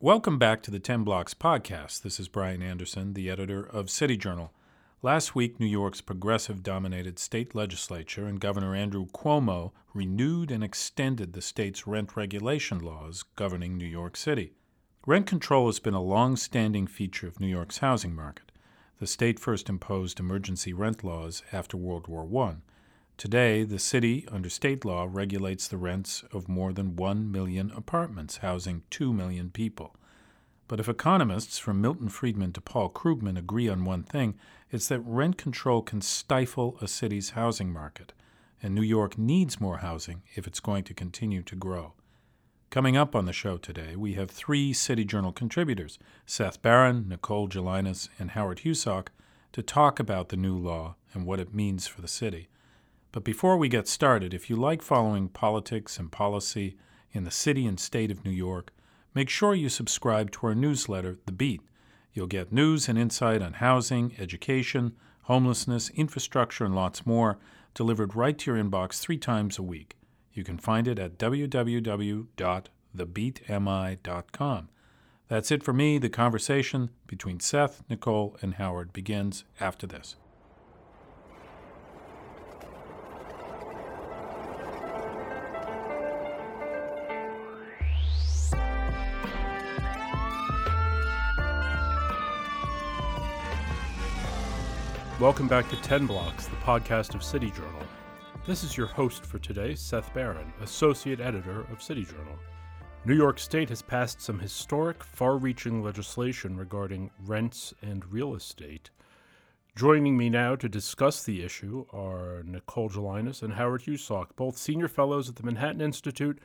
Welcome back to the 10 Blocks podcast. This is Brian Anderson, the editor of City Journal. Last week, New York's progressive dominated state legislature and Governor Andrew Cuomo renewed and extended the state's rent regulation laws governing New York City. Rent control has been a long standing feature of New York's housing market. The state first imposed emergency rent laws after World War I. Today, the city, under state law, regulates the rents of more than 1 million apartments housing 2 million people. But if economists from Milton Friedman to Paul Krugman agree on one thing, it's that rent control can stifle a city's housing market, and New York needs more housing if it's going to continue to grow. Coming up on the show today, we have three City Journal contributors Seth Barron, Nicole Gelinas, and Howard Husock to talk about the new law and what it means for the city. But before we get started, if you like following politics and policy in the city and state of New York, make sure you subscribe to our newsletter, The Beat. You'll get news and insight on housing, education, homelessness, infrastructure, and lots more delivered right to your inbox three times a week. You can find it at www.thebeatmi.com. That's it for me. The conversation between Seth, Nicole, and Howard begins after this. Welcome back to 10 Blocks, the podcast of City Journal. This is your host for today, Seth Barron, Associate Editor of City Journal. New York State has passed some historic, far reaching legislation regarding rents and real estate. Joining me now to discuss the issue are Nicole Gelinas and Howard Husock, both senior fellows at the Manhattan Institute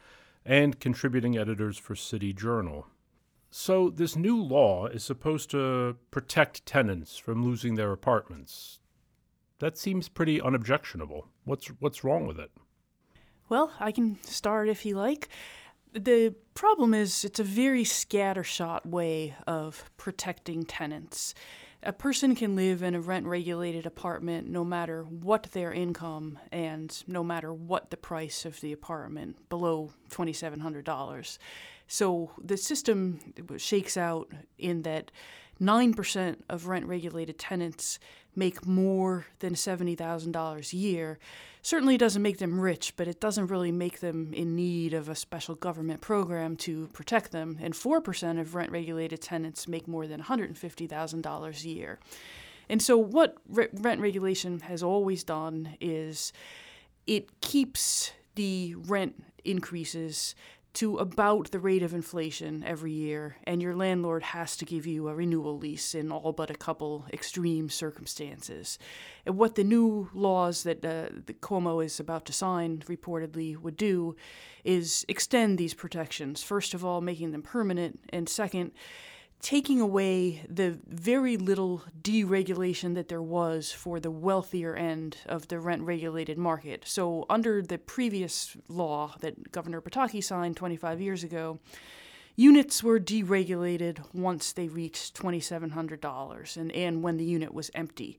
and contributing editors for City Journal. So, this new law is supposed to protect tenants from losing their apartments. That seems pretty unobjectionable. What's what's wrong with it? Well, I can start if you like. The problem is it's a very scattershot way of protecting tenants. A person can live in a rent regulated apartment no matter what their income and no matter what the price of the apartment, below $2,700. So the system shakes out in that 9% of rent regulated tenants make more than $70,000 a year. Certainly doesn't make them rich, but it doesn't really make them in need of a special government program to protect them. And 4% of rent regulated tenants make more than $150,000 a year. And so, what re- rent regulation has always done is it keeps the rent increases to about the rate of inflation every year, and your landlord has to give you a renewal lease in all but a couple extreme circumstances. And what the new laws that uh, the Cuomo is about to sign reportedly would do is extend these protections. First of all, making them permanent, and second, taking away the very little deregulation that there was for the wealthier end of the rent regulated market. So, under the previous law that Governor Pataki signed 25 years ago, units were deregulated once they reached $2,700 and, and when the unit was empty.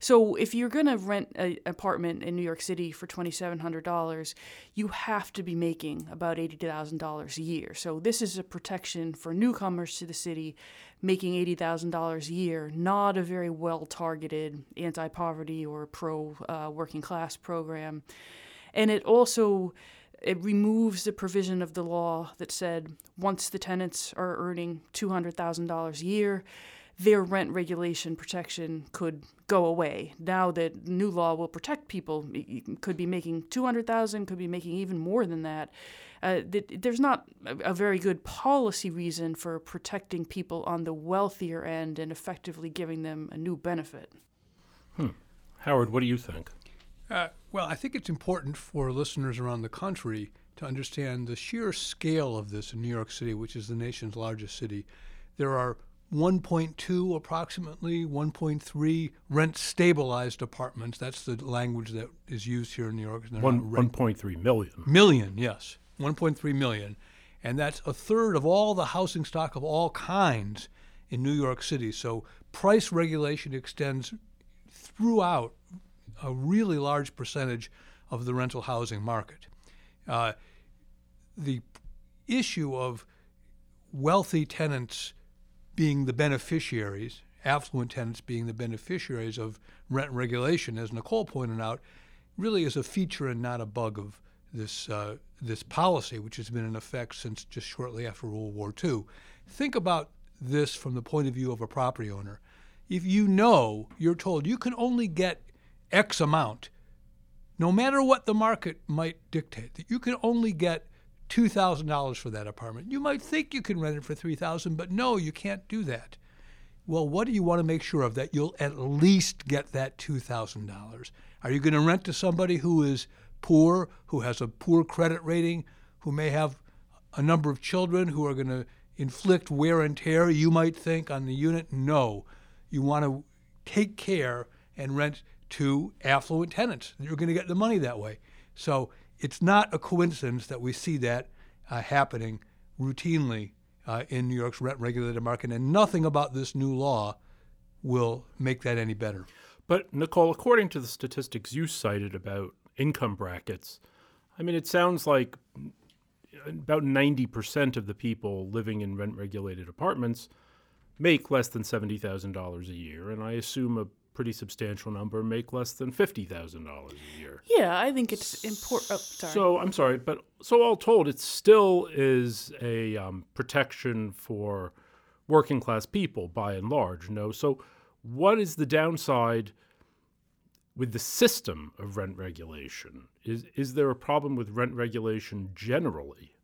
So if you're going to rent an apartment in New York City for $2,700, you have to be making about $80,000 a year. So this is a protection for newcomers to the city making $80,000 a year, not a very well targeted anti poverty or pro uh, working class program. And it also it removes the provision of the law that said once the tenants are earning $200,000 a year, their rent regulation protection could go away. Now that new law will protect people, could be making 200,000, could be making even more than that. Uh, there's not a very good policy reason for protecting people on the wealthier end and effectively giving them a new benefit. Hmm. Howard, what do you think? Well, I think it's important for listeners around the country to understand the sheer scale of this in New York City, which is the nation's largest city. There are 1.2 approximately 1.3 rent stabilized apartments. That's the language that is used here in new york. One, 1.3 million. Million yes. 1.3 million. And that's a third of all the housing stock of all kinds in new york city. So price regulation extends throughout a really large percentage of the rental housing market uh, the issue of wealthy tenants being the beneficiaries, affluent tenants being the beneficiaries of rent regulation, as Nicole pointed out, really is a feature and not a bug of this uh, this policy, which has been in effect since just shortly after World War II. Think about this from the point of view of a property owner. If you know you're told you can only get X amount, no matter what the market might dictate, that you can only get $2,000 for that apartment. You might think you can rent it for 3000 but no, you can't do that. Well, what do you want to make sure of? That you'll at least get that $2,000. Are you going to rent to somebody who is poor, who has a poor credit rating, who may have a number of children who are going to inflict wear and tear, you might think, on the unit? No. You want to take care and rent to affluent tenants. You're going to get the money that way. So it's not a coincidence that we see that uh, happening routinely uh, in New York's rent regulated market, and nothing about this new law will make that any better. But, Nicole, according to the statistics you cited about income brackets, I mean, it sounds like about 90% of the people living in rent regulated apartments make less than $70,000 a year. And I assume a pretty substantial number make less than fifty thousand dollars a year. Yeah, I think it's important. Oh, so I'm sorry, but so all told, it still is a um, protection for working class people by and large. no, so what is the downside with the system of rent regulation? Is is there a problem with rent regulation generally?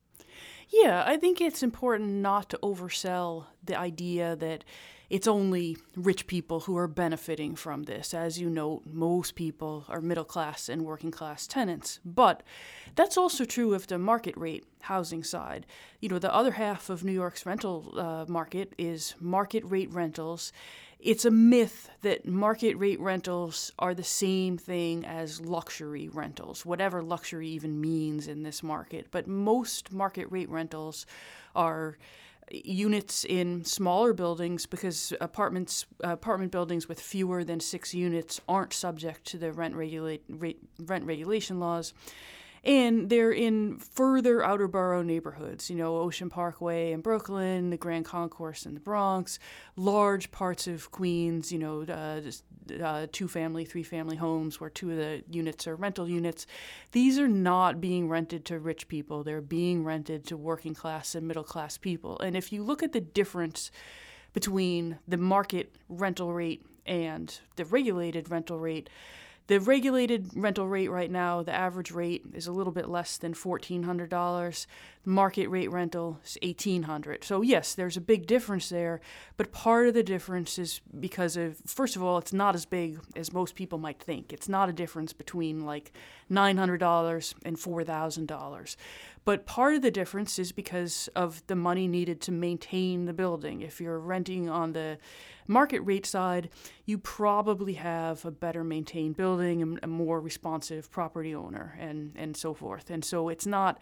Yeah, I think it's important not to oversell the idea that it's only rich people who are benefiting from this. As you note, most people are middle class and working class tenants. But that's also true of the market rate housing side. You know, the other half of New York's rental uh, market is market rate rentals. It's a myth that market rate rentals are the same thing as luxury rentals, whatever luxury even means in this market. But most market rate rentals are units in smaller buildings because apartments apartment buildings with fewer than six units aren't subject to the rent regulate rent regulation laws and they're in further outer borough neighborhoods, you know, Ocean Parkway in Brooklyn, the Grand Concourse in the Bronx, large parts of Queens, you know, uh, uh, two family, three family homes where two of the units are rental units. These are not being rented to rich people, they're being rented to working class and middle class people. And if you look at the difference between the market rental rate and the regulated rental rate, the regulated rental rate right now, the average rate is a little bit less than $1,400. The market rate rental is 1,800. So, yes, there's a big difference there, but part of the difference is because of, first of all, it's not as big as most people might think. It's not a difference between like $900 and $4,000. But part of the difference is because of the money needed to maintain the building. If you're renting on the market rate side, you probably have a better maintained building, a more responsive property owner, and, and so forth. And so it's not,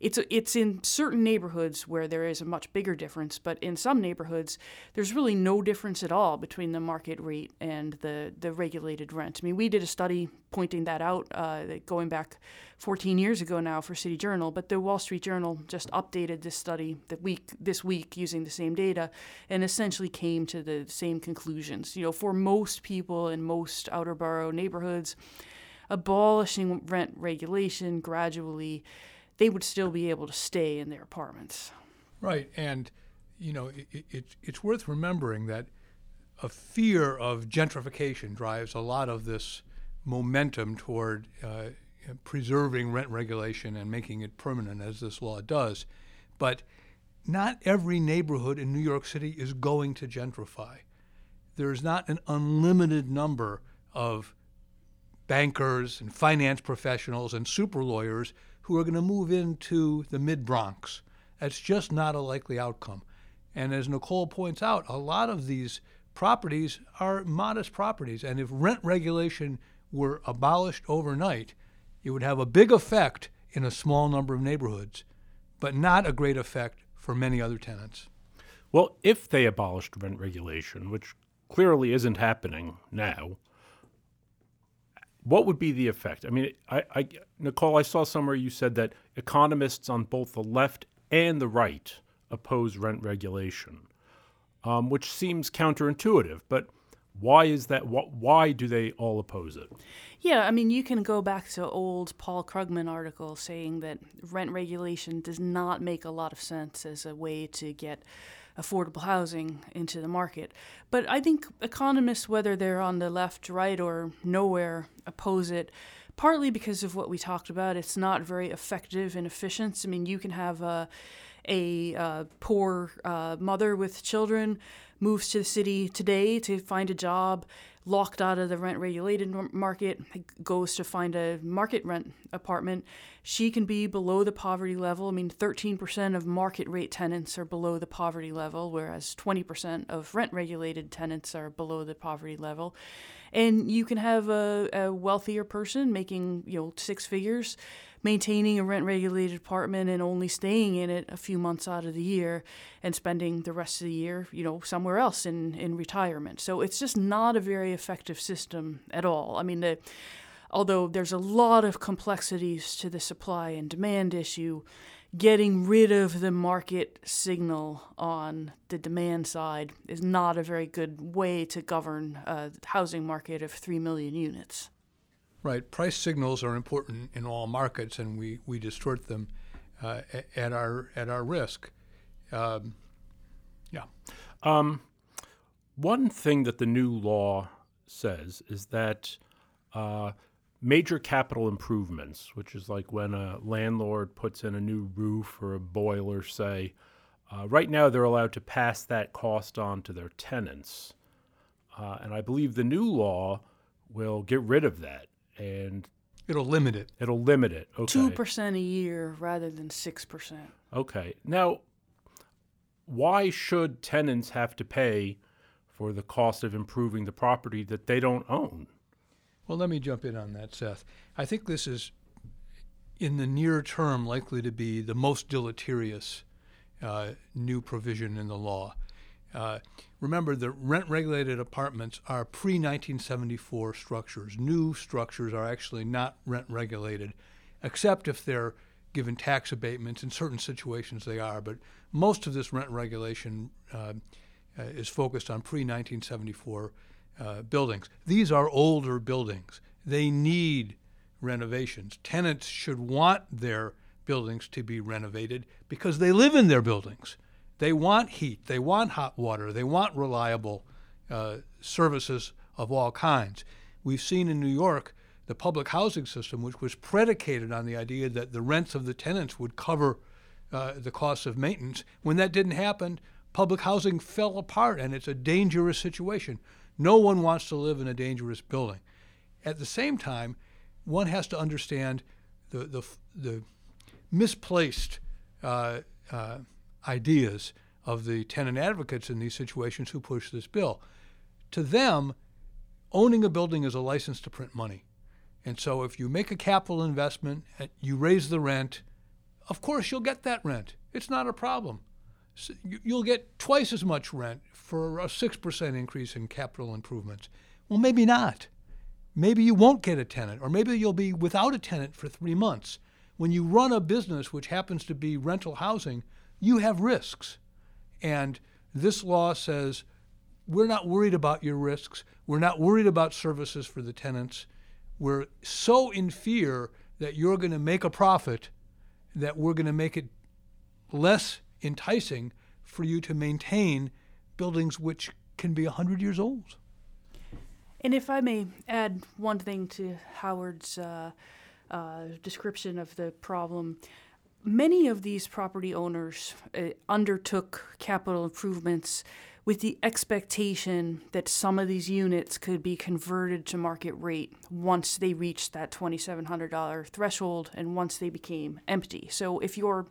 it's, it's in certain neighborhoods where there is a much bigger difference, but in some neighborhoods, there's really no difference at all between the market rate and the, the regulated rent. I mean, we did a study pointing that out uh, going back 14 years ago now for City Journal, but the Wall Street Journal just updated this study that week this week using the same data and essentially came to the same conclusions. You know, for most people in most outer borough neighborhoods, abolishing rent regulation gradually, they would still be able to stay in their apartments. Right, and you know, it, it, it's worth remembering that a fear of gentrification drives a lot of this momentum toward uh, preserving rent regulation and making it permanent, as this law does. But not every neighborhood in New York City is going to gentrify. There's not an unlimited number of bankers and finance professionals and super lawyers who are going to move into the mid Bronx. That's just not a likely outcome. And as Nicole points out, a lot of these properties are modest properties. And if rent regulation were abolished overnight, it would have a big effect in a small number of neighborhoods, but not a great effect for many other tenants. Well, if they abolished rent regulation, which clearly isn't happening now, what would be the effect? I mean, I, I, Nicole, I saw somewhere you said that economists on both the left and the right oppose rent regulation, um, which seems counterintuitive. But why is that? Why do they all oppose it? Yeah, I mean, you can go back to old Paul Krugman article saying that rent regulation does not make a lot of sense as a way to get affordable housing into the market. But I think economists, whether they're on the left, right, or nowhere, oppose it partly because of what we talked about. It's not very effective and efficient. I mean, you can have a, a uh, poor uh, mother with children moves to the city today to find a job locked out of the rent regulated market, goes to find a market rent apartment, she can be below the poverty level. I mean, 13% of market rate tenants are below the poverty level, whereas 20% of rent regulated tenants are below the poverty level. And you can have a, a wealthier person making, you know, six figures maintaining a rent regulated apartment and only staying in it a few months out of the year and spending the rest of the year, you know, somewhere else in, in retirement. So it's just not a very effective system at all. I mean, the, although there's a lot of complexities to the supply and demand issue, getting rid of the market signal on the demand side is not a very good way to govern a housing market of 3 million units. Right. Price signals are important in all markets, and we, we distort them uh, at our at our risk. Um, yeah. Um, one thing that the new law says is that uh, major capital improvements, which is like when a landlord puts in a new roof or a boiler, say, uh, right now they're allowed to pass that cost on to their tenants. Uh, and I believe the new law will get rid of that and it'll limit it. It'll limit it. Okay. Two percent a year rather than six percent. Okay. Now, why should tenants have to pay for the cost of improving the property that they don't own? Well, let me jump in on that, Seth. I think this is, in the near term, likely to be the most deleterious uh, new provision in the law. Uh, remember, the rent regulated apartments are pre 1974 structures. New structures are actually not rent regulated, except if they're given tax abatements. In certain situations, they are. But most of this rent regulation uh, uh, is focused on pre 1974 uh, buildings. These are older buildings, they need renovations. Tenants should want their buildings to be renovated because they live in their buildings. They want heat, they want hot water, they want reliable uh, services of all kinds. We've seen in New York the public housing system, which was predicated on the idea that the rents of the tenants would cover uh, the costs of maintenance. When that didn't happen, public housing fell apart, and it's a dangerous situation. No one wants to live in a dangerous building. At the same time, one has to understand the, the, the misplaced uh, uh, ideas of the tenant advocates in these situations who push this bill. To them, owning a building is a license to print money. And so if you make a capital investment, eh, you raise the rent, of course you'll get that rent. It's not a problem. You'll get twice as much rent for a 6% increase in capital improvements. Well, maybe not. Maybe you won't get a tenant, or maybe you'll be without a tenant for three months. When you run a business which happens to be rental housing, you have risks. And this law says we're not worried about your risks. We're not worried about services for the tenants. We're so in fear that you're going to make a profit that we're going to make it less enticing for you to maintain buildings which can be 100 years old. And if I may add one thing to Howard's uh, uh, description of the problem, many of these property owners uh, undertook capital improvements with the expectation that some of these units could be converted to market rate once they reached that $2700 threshold and once they became empty. So if you're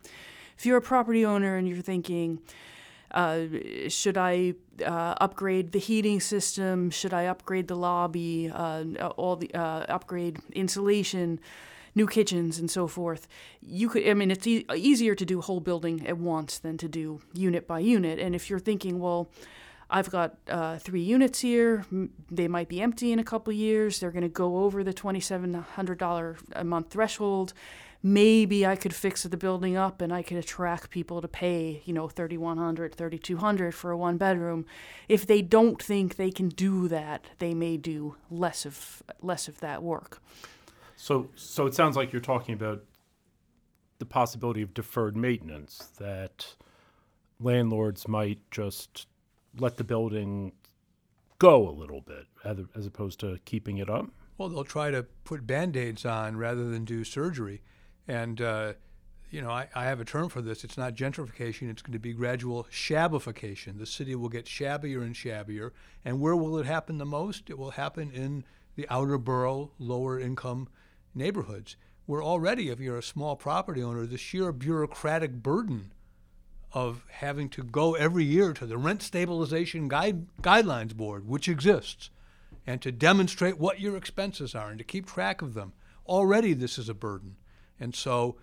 if you're a property owner and you're thinking uh, should I uh, upgrade the heating system? Should I upgrade the lobby? Uh, all the uh, upgrade insulation? New kitchens and so forth. You could, I mean, it's e- easier to do whole building at once than to do unit by unit. And if you're thinking, well, I've got uh, three units here. They might be empty in a couple years. They're going to go over the $2,700 a month threshold. maybe I could fix the building up and I could attract people to pay, you know, 3100, 3200 for a one bedroom. If they don't think they can do that, they may do less of less of that work. So so it sounds like you're talking about the possibility of deferred maintenance that landlords might just let the building go a little bit as opposed to keeping it up. Well, they'll try to put band aids on rather than do surgery. And, uh, you know, I, I, have a term for this. It's not gentrification, it's going to be gradual shabification. The city will get shabbier and shabbier. And where will it happen the most? It will happen in the outer borough, lower income neighborhoods, where already, if you're a small property owner, the sheer bureaucratic burden of having to go every year to the Rent Stabilization Guide, Guidelines Board, which exists, and to demonstrate what your expenses are and to keep track of them. Already, this is a burden. And so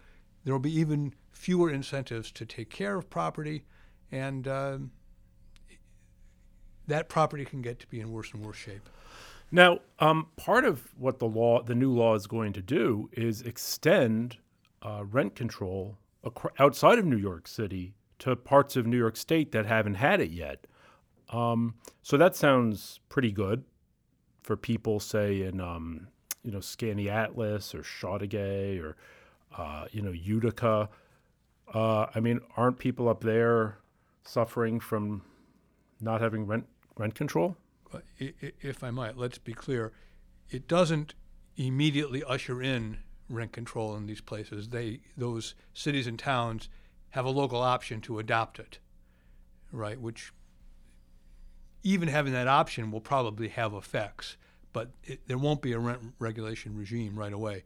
there will be even fewer incentives to take care of property, and uh, that property can get to be in worse and worse shape. Now, um, part of what the law, the new law, is going to do is extend uh, rent control outside of New York City to parts of New York State that haven't had it yet. Um, so that sounds pretty good for people, say in um, you know Skaneateles or Chateaugay or uh, you know, Utica. Uh, I mean, aren't people up there suffering from not having rent rent control? If I might, let's be clear. It doesn't immediately usher in rent control in these places. They those cities and towns have a local option to adopt it, right? Which even having that option will probably have effects, but it, there won't be a rent regulation regime right away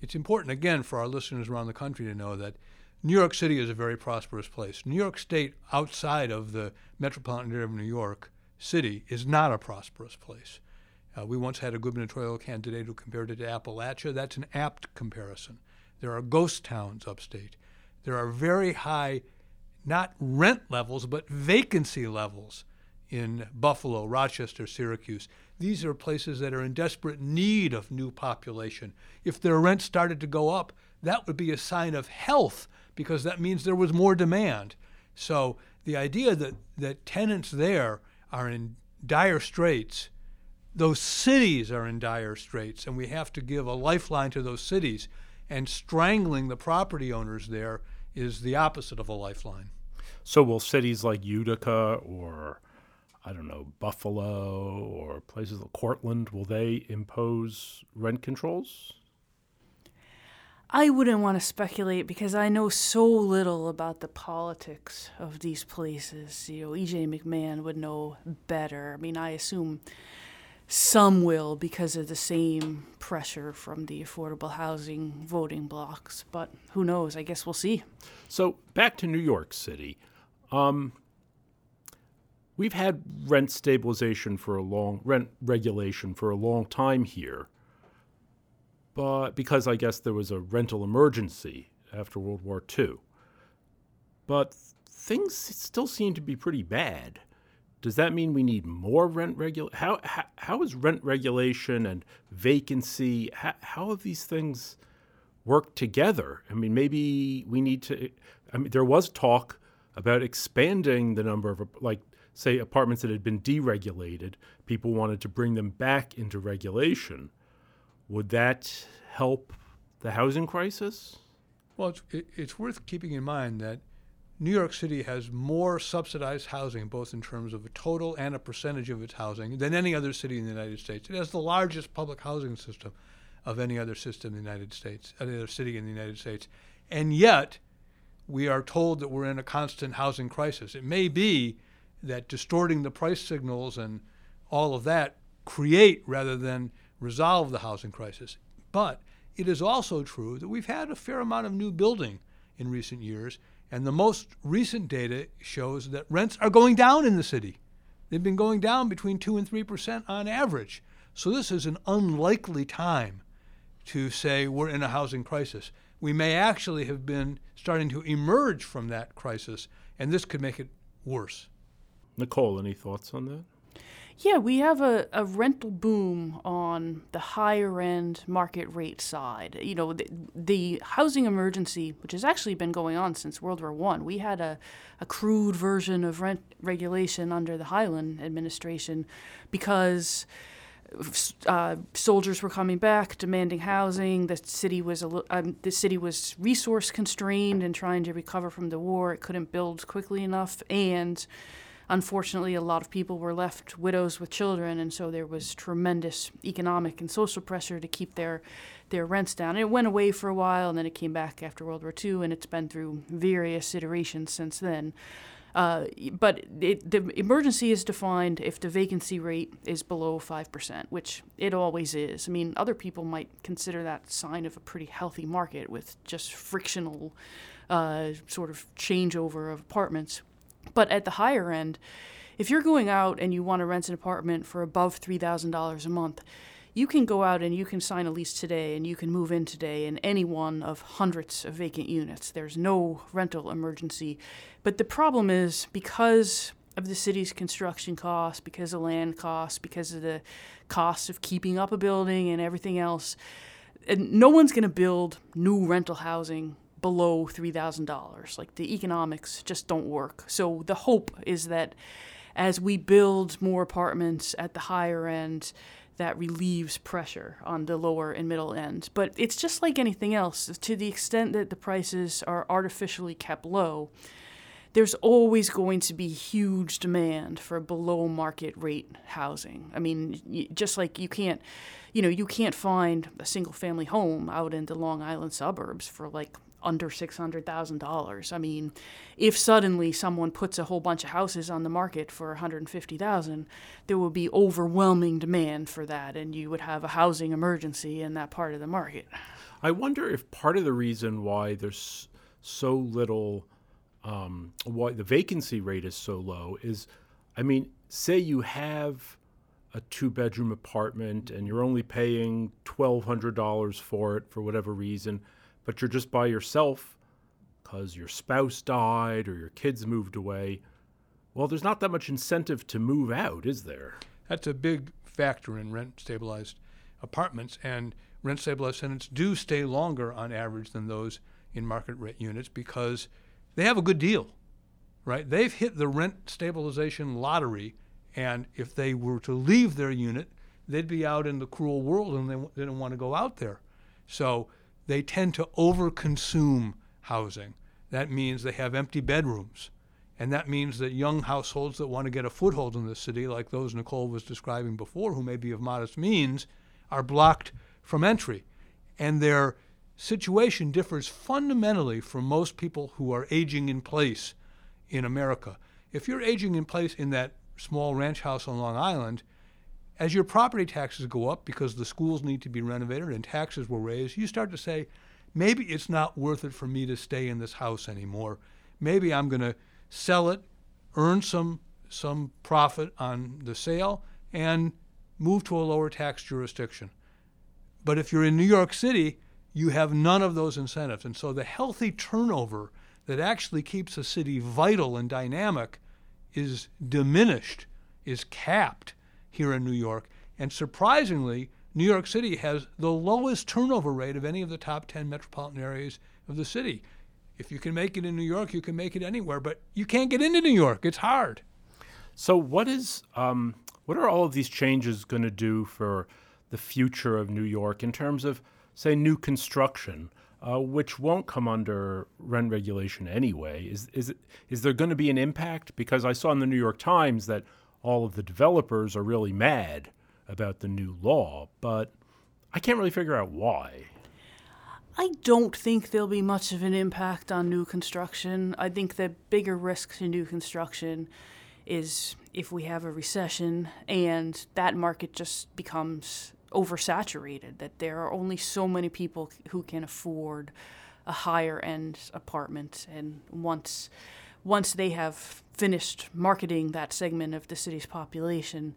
it's important, again, for our listeners around the country to know that New York City is a very prosperous place. New York State, outside of the metropolitan area of New York City, is not a prosperous place. Uh, we once had a gubernatorial candidate who compared it to Appalachia. That's an apt comparison. There are ghost towns upstate. There are very high, not rent levels, but vacancy levels in Buffalo, Rochester, Syracuse. These are places that are in desperate need of new population. If their rent started to go up, that would be a sign of health because that means there was more demand. So the idea that, that tenants there are in dire straits, those cities are in dire straits, and we have to give a lifeline to those cities. And strangling the property owners there is the opposite of a lifeline. So, will cities like Utica or I don't know, Buffalo or places like Cortland, will they impose rent controls? I wouldn't want to speculate because I know so little about the politics of these places. You know, EJ McMahon would know better. I mean, I assume some will because of the same pressure from the affordable housing voting blocks, but who knows? I guess we'll see. So, back to New York City. Um, we've had rent stabilization for a long rent regulation for a long time here. But because I guess there was a rental emergency after World War II. But things still seem to be pretty bad. Does that mean we need more rent regulation? How, how, how is rent regulation and vacancy, how, how have these things worked together? I mean, maybe we need to, I mean, there was talk about expanding the number of, like, say, apartments that had been deregulated, people wanted to bring them back into regulation. Would that help the housing crisis? Well, it's, it, it's worth keeping in mind that New York City has more subsidized housing, both in terms of a total and a percentage of its housing, than any other city in the United States. It has the largest public housing system of any other system in the United States, any other city in the United States. And yet, we are told that we're in a constant housing crisis. It may be that distorting the price signals and all of that create rather than resolve the housing crisis. But it is also true that we've had a fair amount of new building in recent years, and the most recent data shows that rents are going down in the city. They've been going down between 2 and 3% on average. So this is an unlikely time to say we're in a housing crisis. We may actually have been starting to emerge from that crisis, and this could make it worse. Nicole, any thoughts on that? Yeah, we have a, a rental boom on the higher end market rate side. You know, the, the housing emergency, which has actually been going on since World War One, we had a, a crude version of rent regulation under the Hylan administration because uh, soldiers were coming back, demanding housing. The city was a, um, the city was resource constrained and trying to recover from the war. It couldn't build quickly enough, and unfortunately, a lot of people were left widows with children, and so there was tremendous economic and social pressure to keep their their rents down. It went away for a while, and then it came back after World War II, and it's been through various iterations since then. Uh, but it, the emergency is defined if the vacancy rate is below 5%, which it always is. I mean, other people might consider that sign of a pretty healthy market with just frictional uh, sort of changeover of apartments. But at the higher end, if you're going out and you want to rent an apartment for above $3,000 a month, you can go out and you can sign a lease today and you can move in today in any one of hundreds of vacant units. There's no rental emergency. But the problem is because of the city's construction costs, because of land costs, because of the cost of keeping up a building and everything else, and no one's going to build new rental housing below $3,000. Like the economics just don't work. So the hope is that as we build more apartments at the higher end, that relieves pressure on the lower and middle end. But it's just like anything else. To the extent that the prices are artificially kept low, there's always going to be huge demand for below market rate housing. I mean, just like you can't, you know, you can't find a single family home out in the Long Island suburbs for like under $600,000. I mean, if suddenly someone puts a whole bunch of houses on the market for 150,000, there will be overwhelming demand for that and you would have a housing emergency in that part of the market. I wonder if part of the reason why there's so little um, why the vacancy rate is so low is I mean, say you have a two bedroom apartment and you're only paying $1200 for it for whatever reason but you're just by yourself because your spouse died or your kids moved away, well, there's not that much incentive to move out, is there? That's a big factor in rent stabilized apartments, and rent stabilized tenants do stay longer on average than those in market rate units because they have a good deal, right? They've hit the rent stabilization lottery, and if they were to leave their unit, they'd be out in the cruel world and they, they didn't want to go out there. So they tend to overconsume housing. That means they have empty bedrooms. And that means that young households that want to get a foothold in the city, like those Nicole was describing before, who may be of modest means, are blocked from entry. And their situation differs fundamentally from most people who are aging in place in America. If you're aging in place in that small ranch house on Long Island, as your property taxes go up because the schools need to be renovated and taxes were raised, you start to say, maybe it's not worth it for me to stay in this house anymore. Maybe I'm going to sell it, earn some some profit on the sale, and move to a lower tax jurisdiction. But if you're in New York City, you have none of those incentives. And so the healthy turnover that actually keeps a city vital and dynamic is diminished, is capped here in New York. And surprisingly, New York City has the lowest turnover rate of any of the top 10 metropolitan areas of the city. If you can make it in New York, you can make it anywhere, but you can't get into New York. It's hard. So, what is um, what are all of these changes going to do for the future of New York in terms of, say, new construction, uh, which won't come under rent regulation anyway? Is is it, is there going to be an impact? Because I saw in the New York Times that all of the developers are really mad about the new law, but I can't really figure out why. I don't think there'll be much of an impact on new construction. I think the bigger risk to new construction is if we have a recession and that market just becomes oversaturated, that there are only so many people who can afford a higher end apartment. And once once they have finished marketing that segment of the city's population,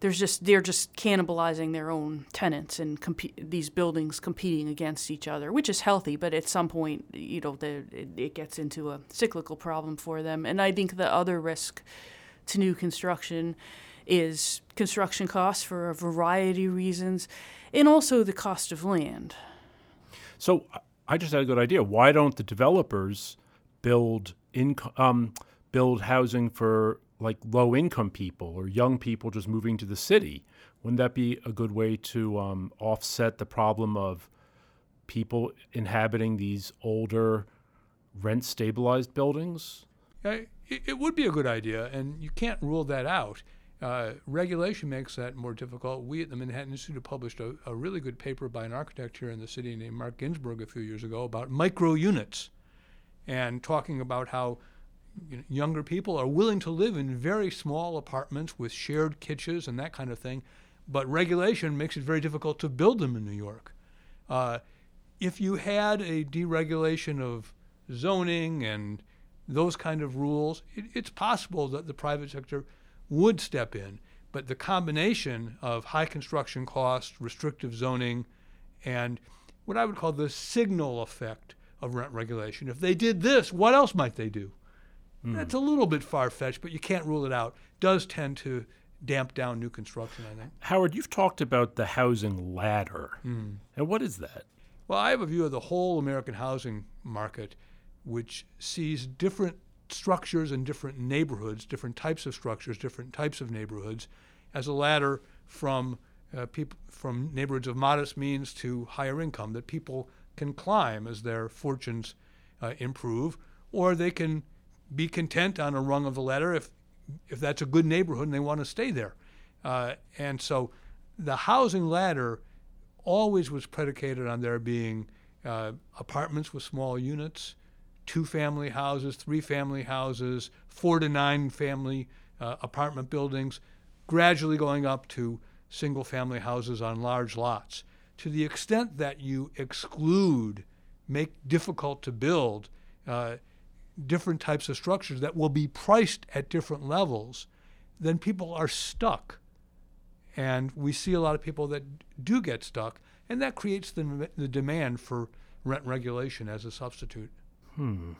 there's just they're just cannibalizing their own tenants and comp- these buildings competing against each other, which is healthy. But at some point, you know, the, it, it gets into a cyclical problem for them. And I think the other risk to new construction is construction costs for a variety of reasons, and also the cost of land. So I just had a good idea. Why don't the developers build um, build housing for like low income people or young people just moving to the city? Wouldn't that be a good way to um, offset the problem of people inhabiting these older rent stabilized buildings? it, it, would be a good idea, and you can't rule that out. Uh, regulation makes that more difficult. We at the Manhattan Institute published a, a, really good paper by an architect here in the city named Mark Ginsberg a few years ago about micro units and talking about how you know, younger people are willing to live in very small apartments with shared kitchens and that kind of thing, but regulation makes it very difficult to build them in New York. Uh, if you had a deregulation of zoning and those kind of rules, it, it's possible that the private sector would step in. But the combination of high construction costs, restrictive zoning, and what I would call the signal effect of rent regulation. If they did this, what else might they do? Mm. That's a little bit far fetched, but you can't rule it out. Does tend to damp down new construction, I think. Howard, you've talked about the housing ladder. Mm. And what is that? Well, I have a view of the whole American housing market, which sees different structures in different neighborhoods, different types of structures, different types of neighborhoods, as a ladder from uh, people from neighborhoods of modest means to higher income that people can climb as their fortunes uh, improve, or they can be content on a rung of the ladder if if that's a good neighborhood and they want to stay there. Uh, and so, the housing ladder always was predicated on there being uh, apartments with small units, two family houses, three family houses, four to nine family uh, apartment buildings, gradually going up to single family houses on large lots. To the extent that you exclude, make difficult to build uh, different types of structures that will be priced at different levels, then people are stuck. And we see a lot of people that do get stuck, and that creates the, the demand for rent regulation as a substitute. Hmm.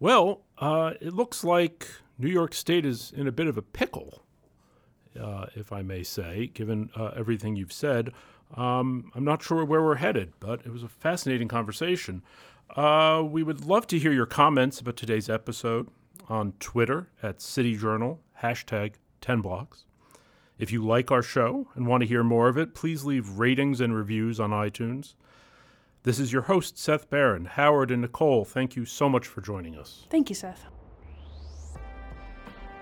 Well, uh, it looks like New York State is in a bit of a pickle, uh, if I may say, given uh, everything you've said. Um, I'm not sure where we're headed, but it was a fascinating conversation. Uh, we would love to hear your comments about today's episode on Twitter at City Journal, hashtag 10blocks. If you like our show and want to hear more of it, please leave ratings and reviews on iTunes. This is your host, Seth Barron. Howard and Nicole, thank you so much for joining us. Thank you, Seth.